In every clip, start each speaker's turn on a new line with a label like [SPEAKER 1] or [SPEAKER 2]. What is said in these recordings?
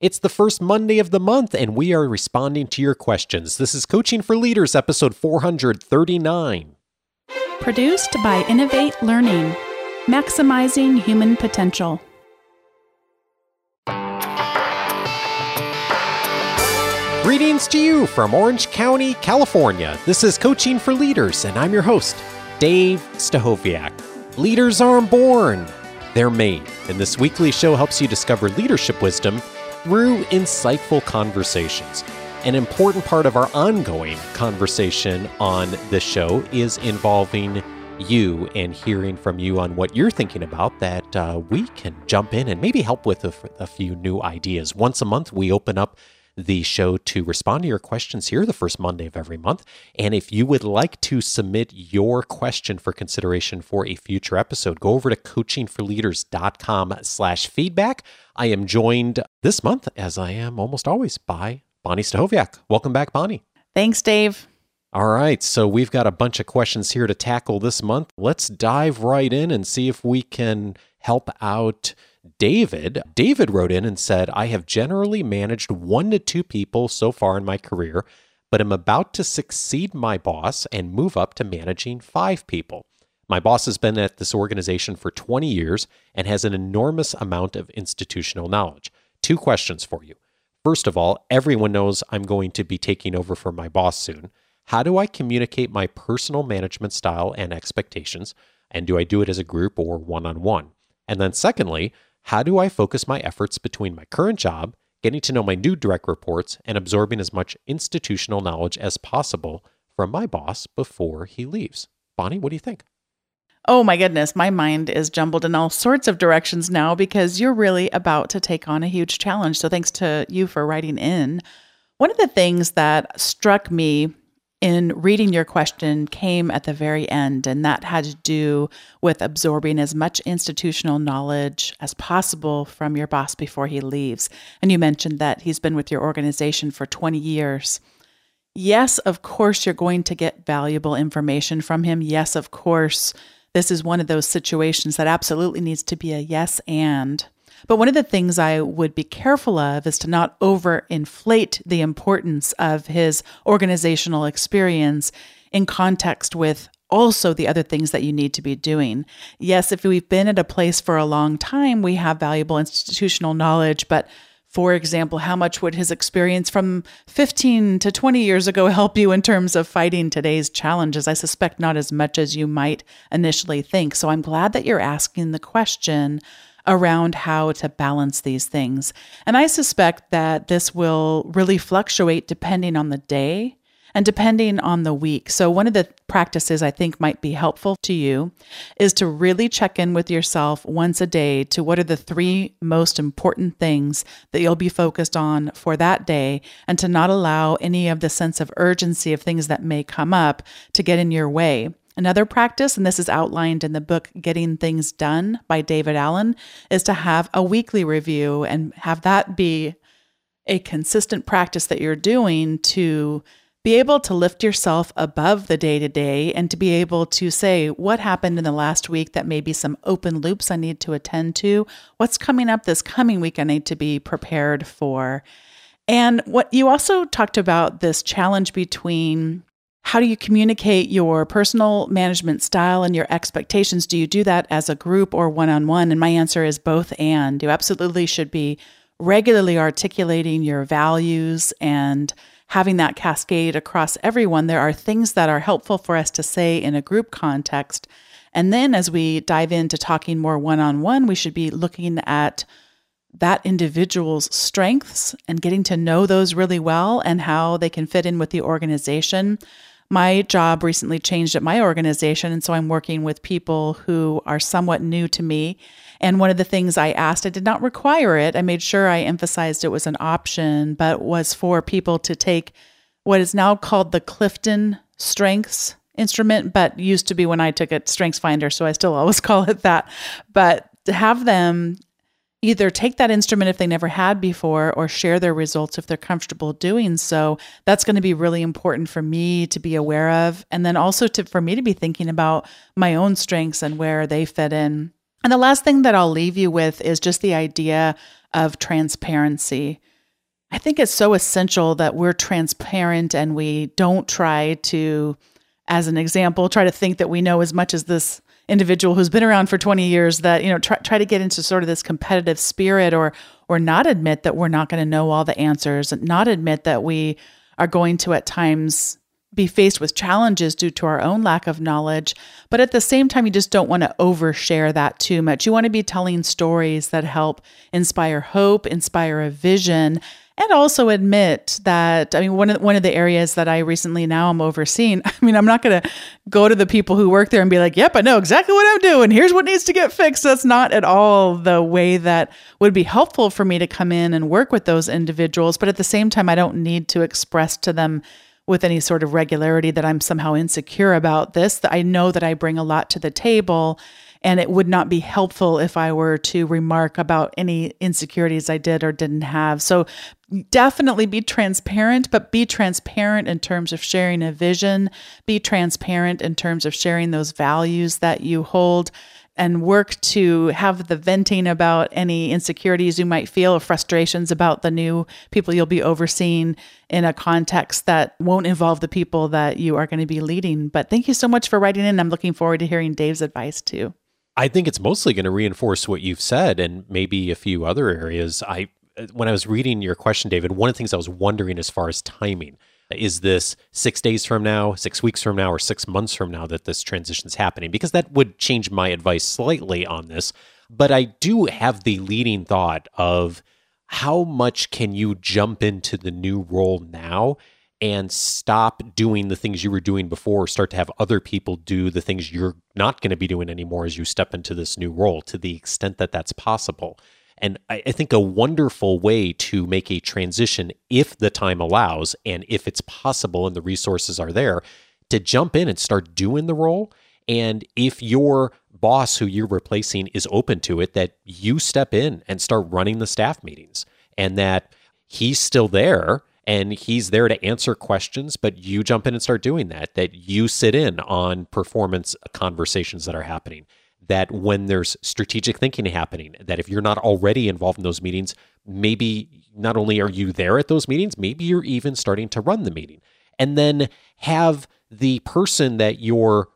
[SPEAKER 1] It's the first Monday of the month, and we are responding to your questions. This is Coaching for Leaders, episode 439.
[SPEAKER 2] Produced by Innovate Learning, maximizing human potential.
[SPEAKER 1] Greetings to you from Orange County, California. This is Coaching for Leaders, and I'm your host, Dave Stachowiak. Leaders aren't born, they're made. And this weekly show helps you discover leadership wisdom through insightful conversations. An important part of our ongoing conversation on the show is involving you and hearing from you on what you're thinking about that uh, we can jump in and maybe help with a, a few new ideas. Once a month, we open up the show to respond to your questions here the first Monday of every month. And if you would like to submit your question for consideration for a future episode, go over to coachingforleaders.com slash feedback. I am joined this month, as I am almost always, by Bonnie Stachowiak. Welcome back, Bonnie.
[SPEAKER 2] Thanks, Dave.
[SPEAKER 1] All right, so we've got a bunch of questions here to tackle this month. Let's dive right in and see if we can help out David. David wrote in and said, I have generally managed one to two people so far in my career, but am about to succeed my boss and move up to managing five people. My boss has been at this organization for 20 years and has an enormous amount of institutional knowledge. Two questions for you. First of all, everyone knows I'm going to be taking over for my boss soon. How do I communicate my personal management style and expectations? And do I do it as a group or one on one? And then, secondly, how do I focus my efforts between my current job, getting to know my new direct reports, and absorbing as much institutional knowledge as possible from my boss before he leaves? Bonnie, what do you think?
[SPEAKER 2] Oh my goodness, my mind is jumbled in all sorts of directions now because you're really about to take on a huge challenge. So thanks to you for writing in. One of the things that struck me in reading your question came at the very end, and that had to do with absorbing as much institutional knowledge as possible from your boss before he leaves. And you mentioned that he's been with your organization for 20 years. Yes, of course, you're going to get valuable information from him. Yes, of course, this is one of those situations that absolutely needs to be a yes and. But one of the things I would be careful of is to not overinflate the importance of his organizational experience in context with also the other things that you need to be doing. Yes, if we've been at a place for a long time, we have valuable institutional knowledge, but for example, how much would his experience from 15 to 20 years ago help you in terms of fighting today's challenges? I suspect not as much as you might initially think. So I'm glad that you're asking the question around how to balance these things. And I suspect that this will really fluctuate depending on the day and depending on the week. So, one of the practices I think might be helpful to you is to really check in with yourself once a day to what are the three most important things that you'll be focused on for that day, and to not allow any of the sense of urgency of things that may come up to get in your way. Another practice, and this is outlined in the book Getting Things Done by David Allen, is to have a weekly review and have that be a consistent practice that you're doing to be able to lift yourself above the day to day and to be able to say what happened in the last week that may be some open loops I need to attend to, what's coming up this coming week I need to be prepared for. And what you also talked about this challenge between how do you communicate your personal management style and your expectations? Do you do that as a group or one on one? And my answer is both and. You absolutely should be regularly articulating your values and having that cascade across everyone. There are things that are helpful for us to say in a group context. And then as we dive into talking more one on one, we should be looking at that individual's strengths and getting to know those really well and how they can fit in with the organization my job recently changed at my organization. And so I'm working with people who are somewhat new to me. And one of the things I asked, I did not require it. I made sure I emphasized it was an option, but was for people to take what is now called the Clifton Strengths instrument, but used to be when I took it Strengths Finder. So I still always call it that. But to have them either take that instrument if they never had before or share their results if they're comfortable doing so. That's going to be really important for me to be aware of and then also to for me to be thinking about my own strengths and where they fit in. And the last thing that I'll leave you with is just the idea of transparency. I think it's so essential that we're transparent and we don't try to, as an example, try to think that we know as much as this individual who's been around for 20 years that you know try, try to get into sort of this competitive spirit or or not admit that we're not going to know all the answers and not admit that we are going to at times be faced with challenges due to our own lack of knowledge. But at the same time, you just don't want to overshare that too much. You want to be telling stories that help inspire hope, inspire a vision, and also admit that I mean one of one of the areas that I recently now I'm overseeing. I mean, I'm not going to go to the people who work there and be like, "Yep, I know exactly what I'm doing. Here's what needs to get fixed." That's not at all the way that would be helpful for me to come in and work with those individuals, but at the same time, I don't need to express to them with any sort of regularity that I'm somehow insecure about this. That I know that I bring a lot to the table. And it would not be helpful if I were to remark about any insecurities I did or didn't have. So definitely be transparent, but be transparent in terms of sharing a vision, be transparent in terms of sharing those values that you hold and work to have the venting about any insecurities you might feel or frustrations about the new people you'll be overseeing in a context that won't involve the people that you are going to be leading. But thank you so much for writing in. I'm looking forward to hearing Dave's advice too.
[SPEAKER 1] I think it's mostly going to reinforce what you've said and maybe a few other areas. I when I was reading your question, David, one of the things I was wondering as far as timing is this six days from now, six weeks from now, or six months from now that this transition is happening? Because that would change my advice slightly on this. But I do have the leading thought of how much can you jump into the new role now and stop doing the things you were doing before, start to have other people do the things you're not going to be doing anymore as you step into this new role to the extent that that's possible. And I, I, think a wonderful way to make a transition, if the time allows and if it's possible and the resources are there, to jump in and start doing the role. And if your boss who you're replacing is open to it, that you step in and start running the staff meetings and that he's still there and he's there to answer questions, but you jump in and start doing that, that you sit in on performance conversations that are happening that when there's strategic thinking happening, that if you're not already involved in those meetings, maybe not only are you there at those meetings, maybe you're even starting to run the meeting. And then have the person that you're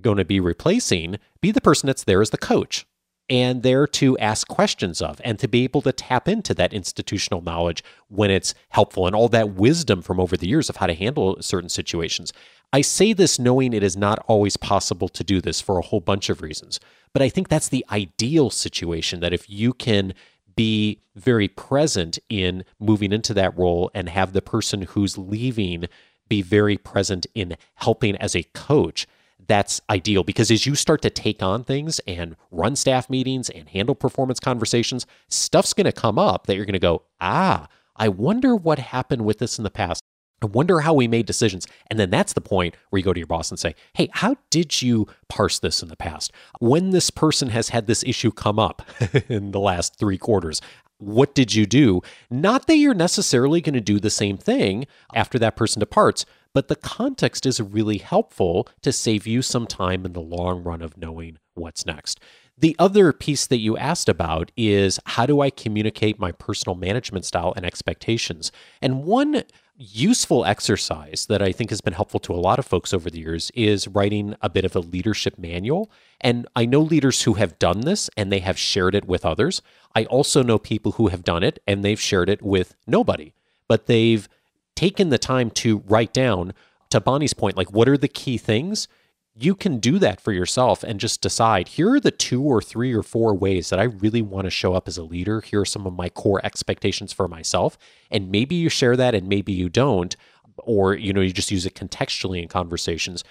[SPEAKER 1] going to be replacing be the person that's there as the coach and there to ask questions of and to be able to tap into that institutional knowledge when it's helpful and all that wisdom from over the years of how to handle certain situations. I say this knowing it is not always possible to do this for a whole bunch of reasons. But I think that's the ideal situation that if you can be very present in moving into that role and have the person who's leaving be very present in helping as a coach, that's ideal because as you start to take on things and run staff meetings and handle performance conversations, stuff's going to come up that you're going to go, ah, I wonder what happened with this in the past. I wonder how we made decisions. And then that's the point where you go to your boss and say, Hey, how did you parse this in the past? When this person has had this issue come up in the last three quarters, what did you do? Not that you're necessarily going to do the same thing after that person departs, but the context is really helpful to save you some time in the long run of knowing what's next. The other piece that you asked about is how do I communicate my personal management style and expectations? And one useful exercise that I think has been helpful to a lot of folks over the years is writing a bit of a leadership manual. And I know leaders who have done this and they have shared it with others. I also know people who have done it and they've shared it with nobody, but they've taken the time to write down, to Bonnie's point, like what are the key things you can do that for yourself and just decide here are the two or three or four ways that I really want to show up as a leader. Here are some of my core expectations for myself. And maybe you share that and maybe you don't, or you know, you just use it contextually in conversations.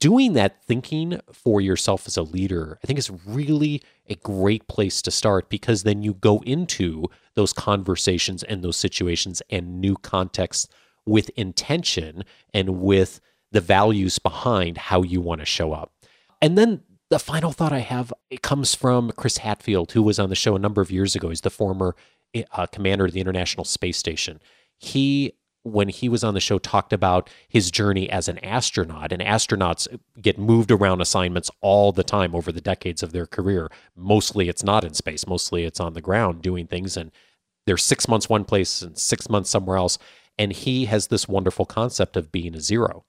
[SPEAKER 1] Doing that thinking for yourself as a leader, I think is really a great place to start because then you go into those conversations and those situations and new contexts with intention and with the values behind how you want to show up. And then the final thought I have it comes from Chris Hadfield, who was on the show a number of years ago. He's the former uh, commander of the International Space Station. He, when he was on the show, talked about his journey as an astronaut. And astronauts get moved around assignments all the time over the decades of their career. Mostly it's not in space, mostly it's on the ground doing things. And they're six months one place and six months somewhere else. And he has this wonderful concept of being a zero,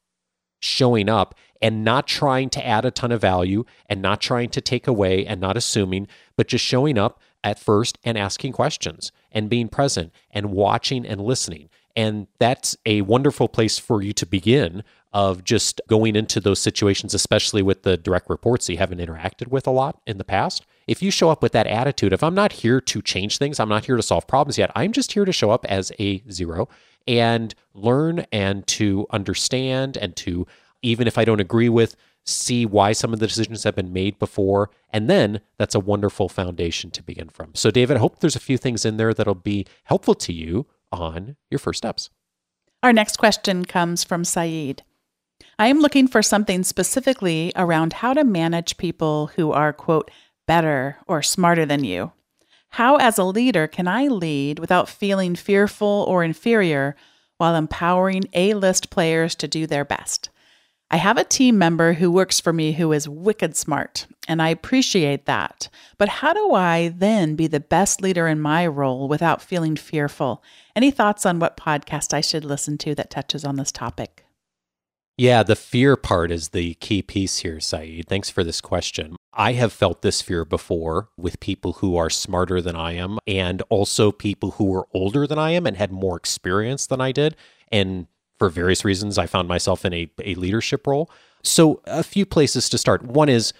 [SPEAKER 1] showing up and not trying to add a ton of value and not trying to take away and not assuming, but just showing up at first and asking questions and being present and watching and listening. And that's a wonderful place for you to begin of just going into those situations, especially with the direct reports you haven't interacted with a lot in the past. If you show up with that attitude, if I'm not here to change things, I'm not here to solve problems yet, I'm just here to show up as a zero and learn and to understand and to, even if I don't agree with, see why some of the decisions have been made before. And then that's a wonderful foundation to begin from. So, David, I hope there's a few things in there that'll be helpful to you on your first steps.
[SPEAKER 2] Our next question comes from Saeed. I am looking for something specifically around how to manage people who are, quote, better or smarter than you. How, as a leader, can I lead without feeling fearful or inferior while empowering A list players to do their best? I have a team member who works for me who is wicked smart, and I appreciate that. But how do I then be the best leader in my role without feeling fearful? Any thoughts on what podcast I should listen to that touches on this topic?
[SPEAKER 1] Yeah, the fear part is the key piece here, Saeed. Thanks for this question. I have felt this fear before with people who are smarter than I am, and also people who are older than I am and had more experience than I did. And for various reasons, I found myself in a, a leadership role. So, a few places to start. One is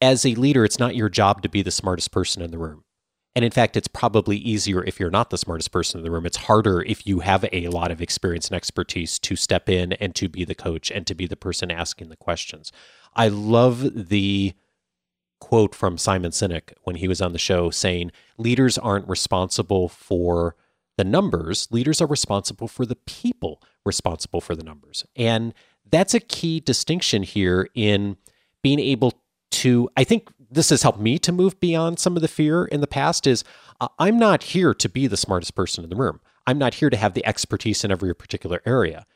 [SPEAKER 1] as a leader, it's not your job to be the smartest person in the room. And in fact, it's probably easier if you're not the smartest person in the room. It's harder if you have a lot of experience and expertise to step in and to be the coach and to be the person asking the questions. I love the quote from Simon Sinek when he was on the show saying, Leaders aren't responsible for the numbers, leaders are responsible for the people responsible for the numbers. And that's a key distinction here in being able to, I think this has helped me to move beyond some of the fear in the past is uh, I'm not here to be the smartest person in the room. I'm not here to have the expertise in every particular area.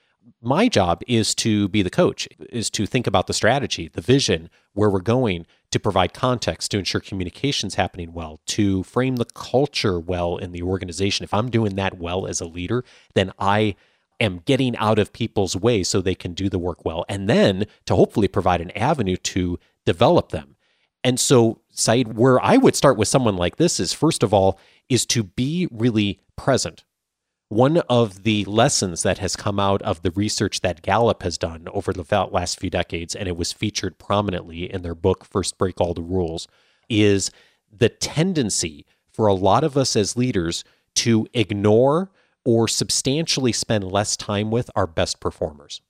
[SPEAKER 1] My job is to be the coach, is to think about the strategy, the vision, where we're going, to provide context, to ensure communication's happening well, to frame the culture well in the organization. If I'm doing that well as a leader, then I am getting out of people's way so they can do the work well. And then to hopefully provide an avenue to develop them. And so, Saeed, where I would start with someone like this is first of all, is to be really present one of the lessons that has come out of the research that Gallup has done over the last few decades, and it was featured prominently in their book, First Break All the Rules, is the tendency for a lot of us as leaders to ignore or substantially spend less time with our best performers.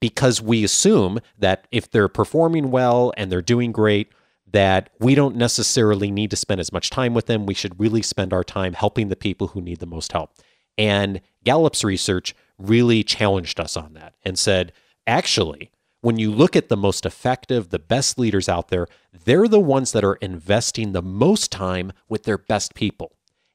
[SPEAKER 1] Because we assume that if they're performing well and they're doing great, that we don't necessarily need to spend as much time with them. We should really spend our time helping the people who need the most help. And Gallup's research really challenged us on that and said, actually, when you look at the most effective, the best leaders out there, they're the ones that are investing the most time with their best people.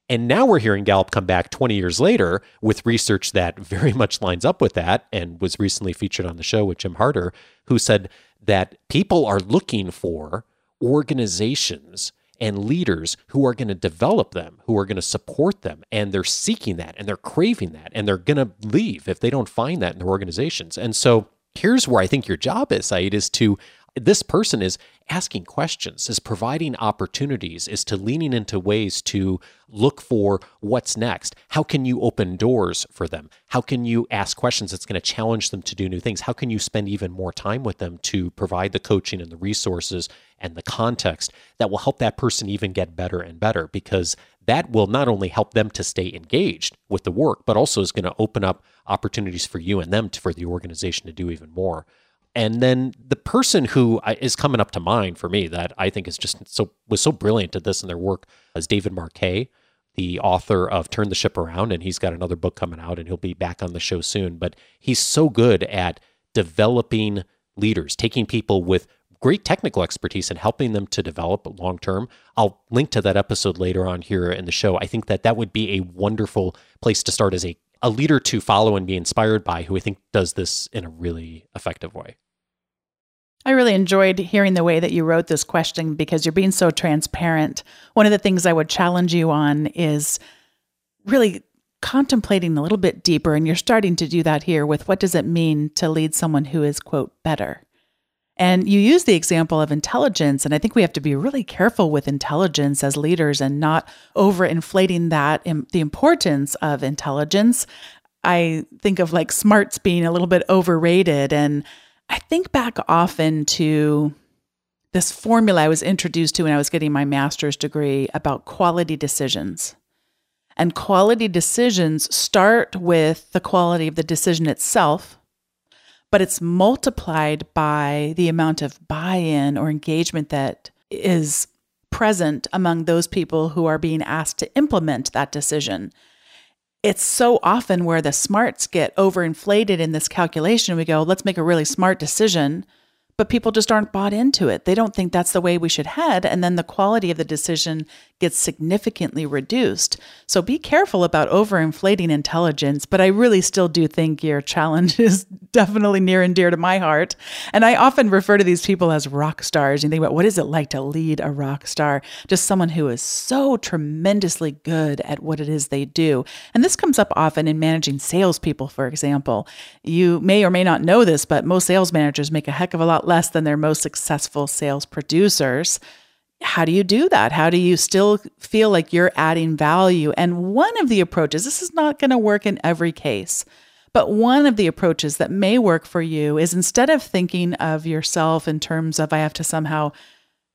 [SPEAKER 1] And now we're hearing Gallup come back 20 years later with research that very much lines up with that and was recently featured on the show with Jim Harter, who said that people are looking for organizations and leaders who are going to develop them, who are going to support them. And they're seeking that and they're craving that. And they're going to leave if they don't find that in their organizations. And so here's where I think your job is, Saeed, is to this person is asking questions, is providing opportunities, is to leaning into ways to look for what's next. How can you open doors for them? How can you ask questions that's going to challenge them to do new things? How can you spend even more time with them to provide the coaching and the resources and the context that will help that person even get better and better? Because that will not only help them to stay engaged with the work, but also is going to open up opportunities for you and them to, for the organization to do even more. And then the person who is coming up to mind for me that I think is just so was so brilliant at this in their work is David Marquet, the author of Turn the Ship Around, and he's got another book coming out, and he'll be back on the show soon. But he's so good at developing leaders, taking people with great technical expertise and helping them to develop long term. I'll link to that episode later on here in the show. I think that that would be a wonderful place to start as a a leader to follow and be inspired by who I think does this in a really effective way.
[SPEAKER 2] I really enjoyed hearing the way that you wrote this question because you're being so transparent. One of the things I would challenge you on is really contemplating a little bit deeper. And you're starting to do that here with what does it mean to lead someone who is, quote, better? And you use the example of intelligence. And I think we have to be really careful with intelligence as leaders and not overinflating that, the importance of intelligence. I think of like smarts being a little bit overrated. And I think back often to this formula I was introduced to when I was getting my master's degree about quality decisions. And quality decisions start with the quality of the decision itself, but it's multiplied by the amount of buy in or engagement that is present among those people who are being asked to implement that decision. It's so often where the smarts get overinflated in this calculation. We go, let's make a really smart decision but people just aren't bought into it. They don't think that's the way we should head. And then the quality of the decision gets significantly reduced. So be careful about overinflating intelligence. But I really still do think your challenge is definitely near and dear to my heart. And I often refer to these people as rock stars. You think about what is it like to lead a rock star? Just someone who is so tremendously good at what it is they do. And this comes up often in managing salespeople, for example. You may or may not know this, but most sales managers make a heck of a lot less than their most successful sales producers. How do you do that? How do you still feel like you're adding value? And one of the approaches, this is not going to work in every case, but one of the approaches that may work for you is instead of thinking of yourself in terms of, I have to somehow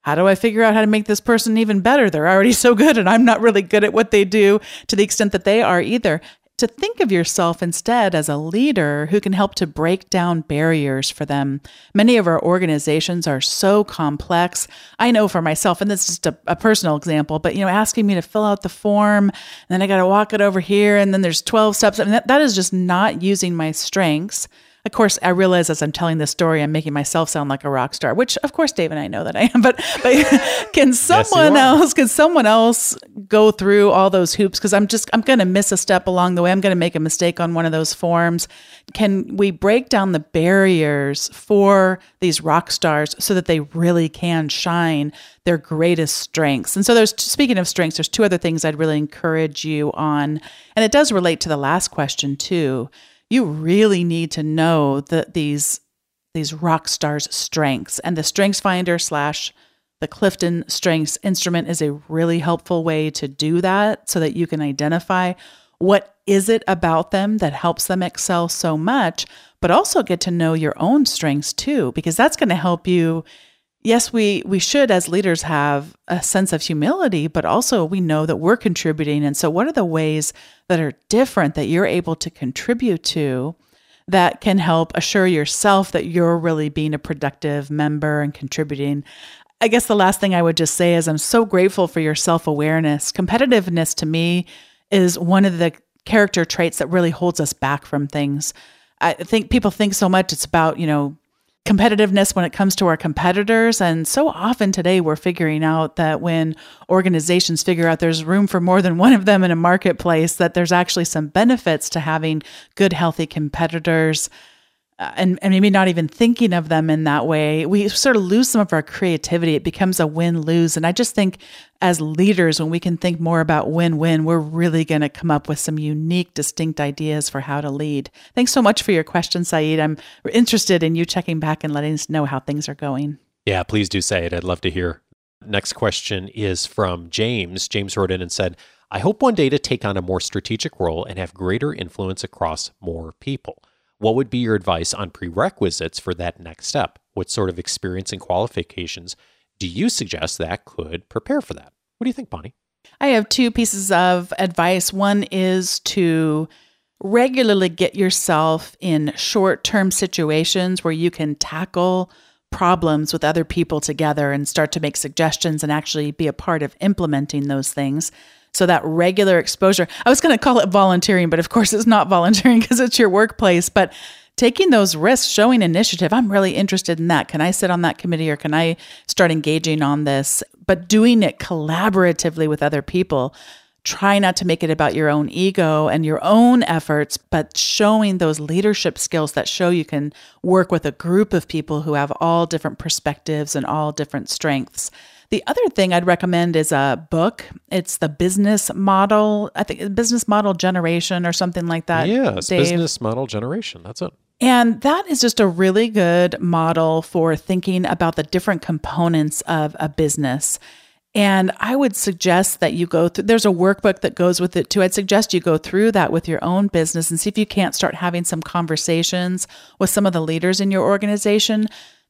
[SPEAKER 2] how do I figure out how to make this person even better? They're already so good and I'm not really good at what they do to the extent that they are either to think of yourself instead as a leader who can help to break down barriers for them. Many of our organizations are so complex. I know for myself, and this is just a, a personal example, but you know, asking me to fill out the form, and then I got to walk it over here, and then there's 12 steps. I mean, that, that is just not using my strengths of course, I realize as I'm telling this story, I'm making myself sound like a rock star, which of course, Dave and I know that I am. But, but can someone yes, else, can someone else go through all those hoops? Because I'm just, I'm going to miss a step along the way. I'm going to make a mistake on one of those forms. Can we break down the barriers for these rock stars so that they really can shine their greatest strengths? And so there's, speaking of strengths, there's two other things I'd really encourage you on. And it does relate to the last question too you really need to know that these these rock stars strengths. And the strengths finder slash the clifton strengths instrument is a really helpful way to do that so that you can identify what is it about them that helps them excel so much but also get to know your own strengths too because that's going to help you yes, we we should as leaders have a sense of humility, but also we know that we're contributing. And so what are the ways that are different that you're able to contribute to that can help assure yourself that you're really being a productive member and contributing? I guess the last thing I would just say is I'm so grateful for your self-awareness. Competitiveness to me is one of the character traits that really holds us back from things. I think people think so much it's about, you know, competitiveness when it comes to our competitors. And so often today, we're figuring out that when organizations figure out there's room for more than one of them in a marketplace, that there's actually some benefits to having good, healthy competitors. Uh, and, and maybe not even thinking of them in that way, we sort of lose some of our creativity. It becomes a win lose. And I just think as leaders, when we can think more about win win, we're really going to come up with some unique, distinct ideas for how to lead. Thanks so much for your question, Saeed. I'm interested in you checking back and letting us know how things are going.
[SPEAKER 1] Yeah, please do say it. I'd love to hear. Next question is from James. James wrote in and said, I hope one day to take on a more strategic role and have greater influence across more people. What would be your advice on prerequisites for that next step? What sort of experience and qualifications do you suggest that could prepare for that? What do you think, Bonnie?
[SPEAKER 2] I have two pieces of advice. One is to regularly get yourself in short term situations where you can tackle problems with other people together and start to make suggestions and actually be a part of implementing those things. So that regular exposure, I was going to call it volunteering, but of course it's not volunteering because it's your workplace. But taking those risks, showing initiative, I'm really interested in that. Can I sit on that committee or can I start engaging on this? But doing it collaboratively with other people. Try not to make it about your own ego and your own efforts, but showing those leadership skills that show you can work with a group of people who have all different perspectives and all different strengths The other thing I'd recommend is a book. It's the business model, I think business model generation or something like that. Dave.
[SPEAKER 1] business model generation. That's it.
[SPEAKER 2] And that is just a really good model for thinking about the different components of a business. And I would suggest that you go through, there's a workbook that goes with it too. I'd suggest you go through that with your own business and see if you can't start having some conversations with some of the leaders in your organization.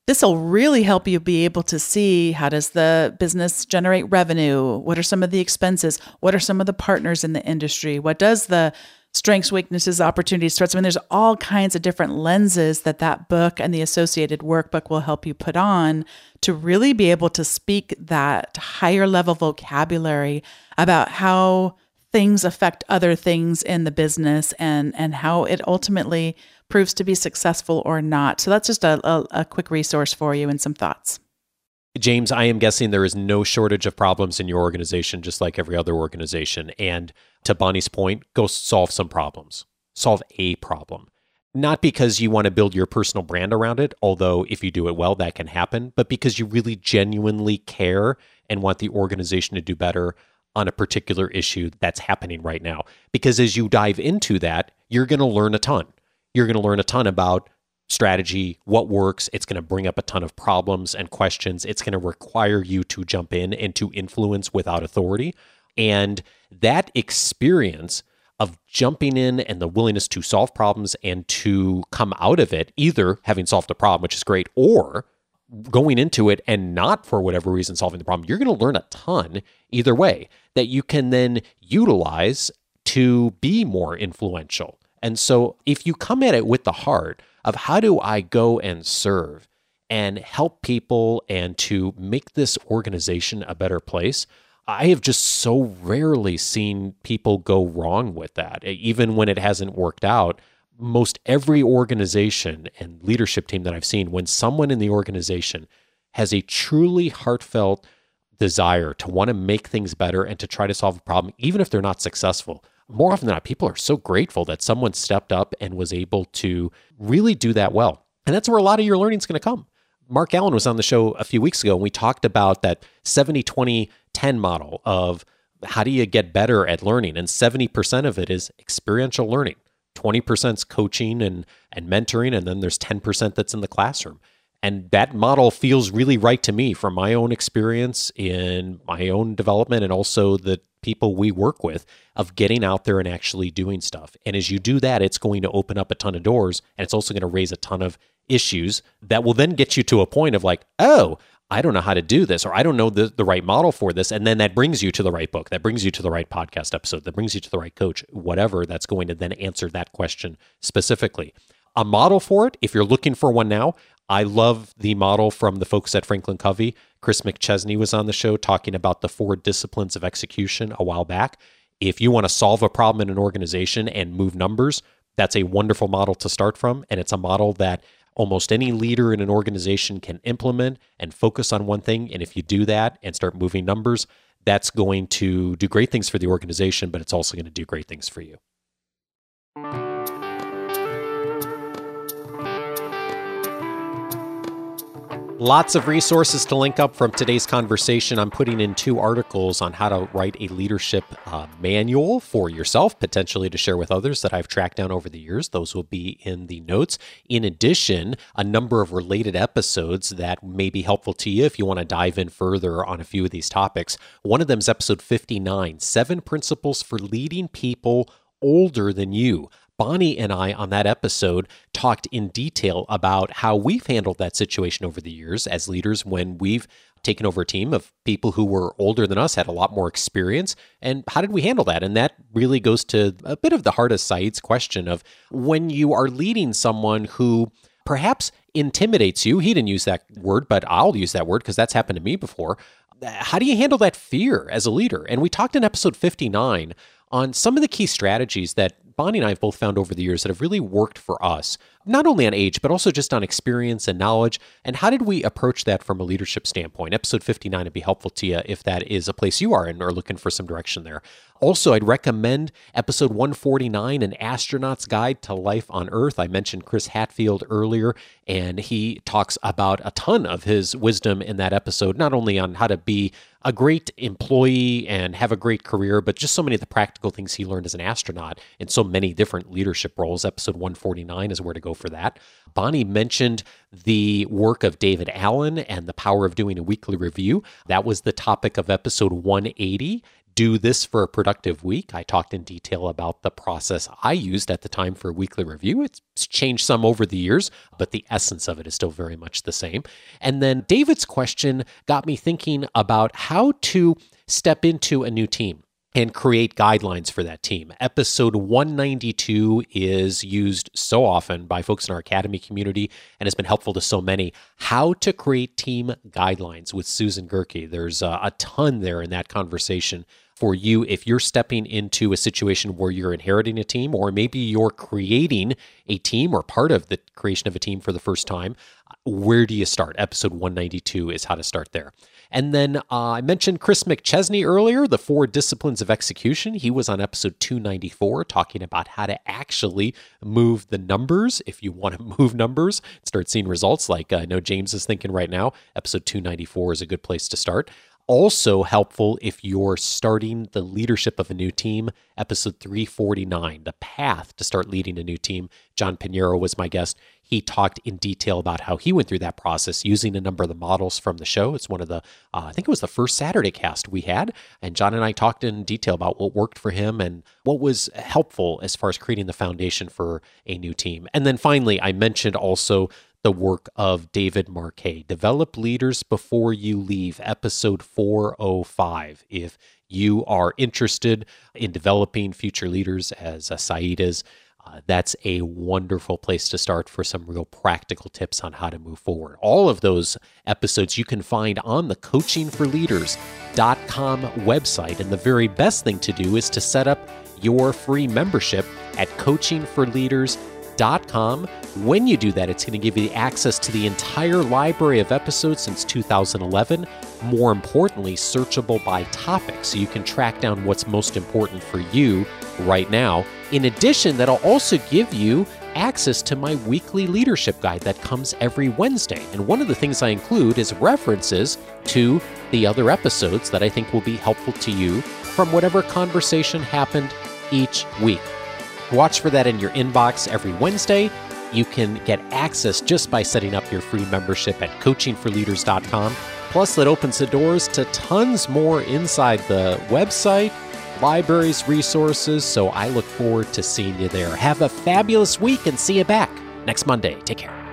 [SPEAKER 2] This will really help you be able to see how does the business generate revenue? What are some of the expenses? What are some of the partners in the industry? What does the strengths, weaknesses, opportunities, threats. I mean, there's all kinds of different lenses that that book and the associated workbook will help you put on to really be able to speak that higher level vocabulary about how things affect other things in the business and and how it ultimately proves to be successful or not. So that's just a, a, a quick resource for you and some thoughts.
[SPEAKER 1] James, I am guessing there is no shortage of problems in your organization, just like every other organization. And to Bonnie's point, go solve some problems, solve a problem. Not because you want to build your personal brand around it, although if you do it well, that can happen, but because you really genuinely care and want the organization to do better on a particular issue that's happening right now. Because as you dive into that, you're going to learn a ton. You're going to learn a ton about strategy, what works. It's going to bring up a ton of problems and questions. It's going to require you to jump in and to influence without authority. And that experience of jumping in and the willingness to solve problems and to come out of it, either having solved a problem, which is great, or going into it and not for whatever reason solving the problem, you're going to learn a ton either way that you can then utilize to be more influential. And so if you come at it with the heart, of how do I go and serve and help people and to make this organization a better place. I have just so rarely seen people go wrong with that, even when it hasn't worked out. Most every organization and leadership team that I've seen, when someone in the organization has a truly heartfelt desire to want to make things better and to try to solve a problem, even if they're not successful, more often than not, people are so grateful that someone stepped up and was able to really do that well. And that's where a lot of your learning is going to come. Mark Allen was on the show a few weeks ago, and we talked about that 70 20 10 model of how do you get better at learning? And 70% of it is experiential learning. 20% is coaching and, and mentoring, and then there's 10% that's in the classroom. And that model feels really right to me from my own experience in my own development and also the people we work with of getting out there and actually doing stuff. And as you do that, it's going to open up a ton of doors and it's also going to raise a ton of issues that will then get you to a point of like, oh, I don't know how to do this, or I don't know the, the right model for this. And then that brings you to the right book, that brings you to the right podcast episode, that brings you to the right coach, whatever that's going to then answer that question specifically. A model for it, if you're looking for one now, I love the model from the folks at Franklin Covey. Chris McChesney was on the show talking about the four disciplines of execution a while back. If you want to solve a problem in an organization and move numbers, that's a wonderful model to start from. And it's a model that almost any leader in an organization can implement and focus on one thing. And if you do that and start moving numbers, that's going to do great things for the organization, but it's also going to do great things for you. Lots of resources to link up from today's conversation. I'm putting in two articles on how to write a leadership uh, manual for yourself, potentially to share with others that I've tracked down over the years. Those will be in the notes. In addition, a number of related episodes that may be helpful to you if you want to dive in further on a few of these topics. One of them is episode 59 Seven Principles for Leading People Older Than You. Bonnie and I on that episode talked in detail about how we've handled that situation over the years as leaders when we've taken over a team of people who were older than us, had a lot more experience, and how did we handle that? And that really goes to a bit of the heart of Saeed's question of when you are leading someone who perhaps intimidates you. He didn't use that word, but I'll use that word because that's happened to me before. How do you handle that fear as a leader? And we talked in episode 59 on some of the key strategies that Bonnie and I have both found over the years that have really worked for us not only on age, but also just on experience and knowledge. And how did we approach that from a leadership standpoint? Episode 59 would be helpful to you if that is a place you are in or looking for some direction there. Also, I'd recommend episode 149, An Astronaut's Guide to Life on Earth. I mentioned Chris Hadfield earlier, and he talks about a ton of his wisdom in that episode, not only on how to be a great employee and have a great career, but just so many of the practical things he learned as an astronaut in so many different leadership roles. Episode 149 is where to go for that. Bonnie mentioned the work of David Allen and the power of doing a weekly review. That was the topic of episode 180 do this for a productive week. I talked in detail about the process I used at the time for a weekly review. It's changed some over the years, but the essence of it is still very much the same. And then David's question got me thinking about how to step into a new team and create guidelines for that team. Episode 192 is used so often by folks in our academy community and has been helpful to so many. How to create team guidelines with Susan Gerke. There's a ton there in that conversation for you if you're stepping into a situation where you're inheriting a team or maybe you're creating a team or part of the creation of a team for the first time. Where do you start? Episode 192 is how to start there. And then uh, I mentioned Chris McChesney earlier, the four disciplines of execution. He was on episode 294 talking about how to actually move the numbers if you want to move numbers, start seeing results like I know James is thinking right now. Episode 294 is a good place to start also helpful if you're starting the leadership of a new team. Episode 349, The Path to Start Leading a New Team. John Pinheiro was my guest. He talked in detail about how he went through that process using a number of the models from the show. It's one of the, uh, I think it was the first Saturday cast we had. And John and I talked in detail about what worked for him and what was helpful as far as creating the foundation for a new team. And then finally, I mentioned also the work of David Marquet. Develop Leaders Before You Leave, episode 405. If you are interested in developing future leaders, as uh, Saeed is, uh, that's a wonderful place to start for some real practical tips on how to move forward. All of those episodes you can find on the coachingforleaders.com website. And the very best thing to do is to set up your free membership at coachingforleaders.com com. When you do that, it's going to give you access to the entire library of episodes since 2011. More importantly, searchable by topic, so you can track down what's most important for you right now. In addition, that'll also give you access to my weekly leadership guide that comes every Wednesday. And one of the things I include is references to the other episodes that I think will be helpful to you from whatever conversation happened each week. Watch for that in your inbox every Wednesday. You can get access just by setting up your free membership at coachingforleaders.com. Plus, that opens the doors to tons more inside the website, libraries, resources. So I look forward to seeing you there. Have a fabulous week and see you back next Monday. Take care.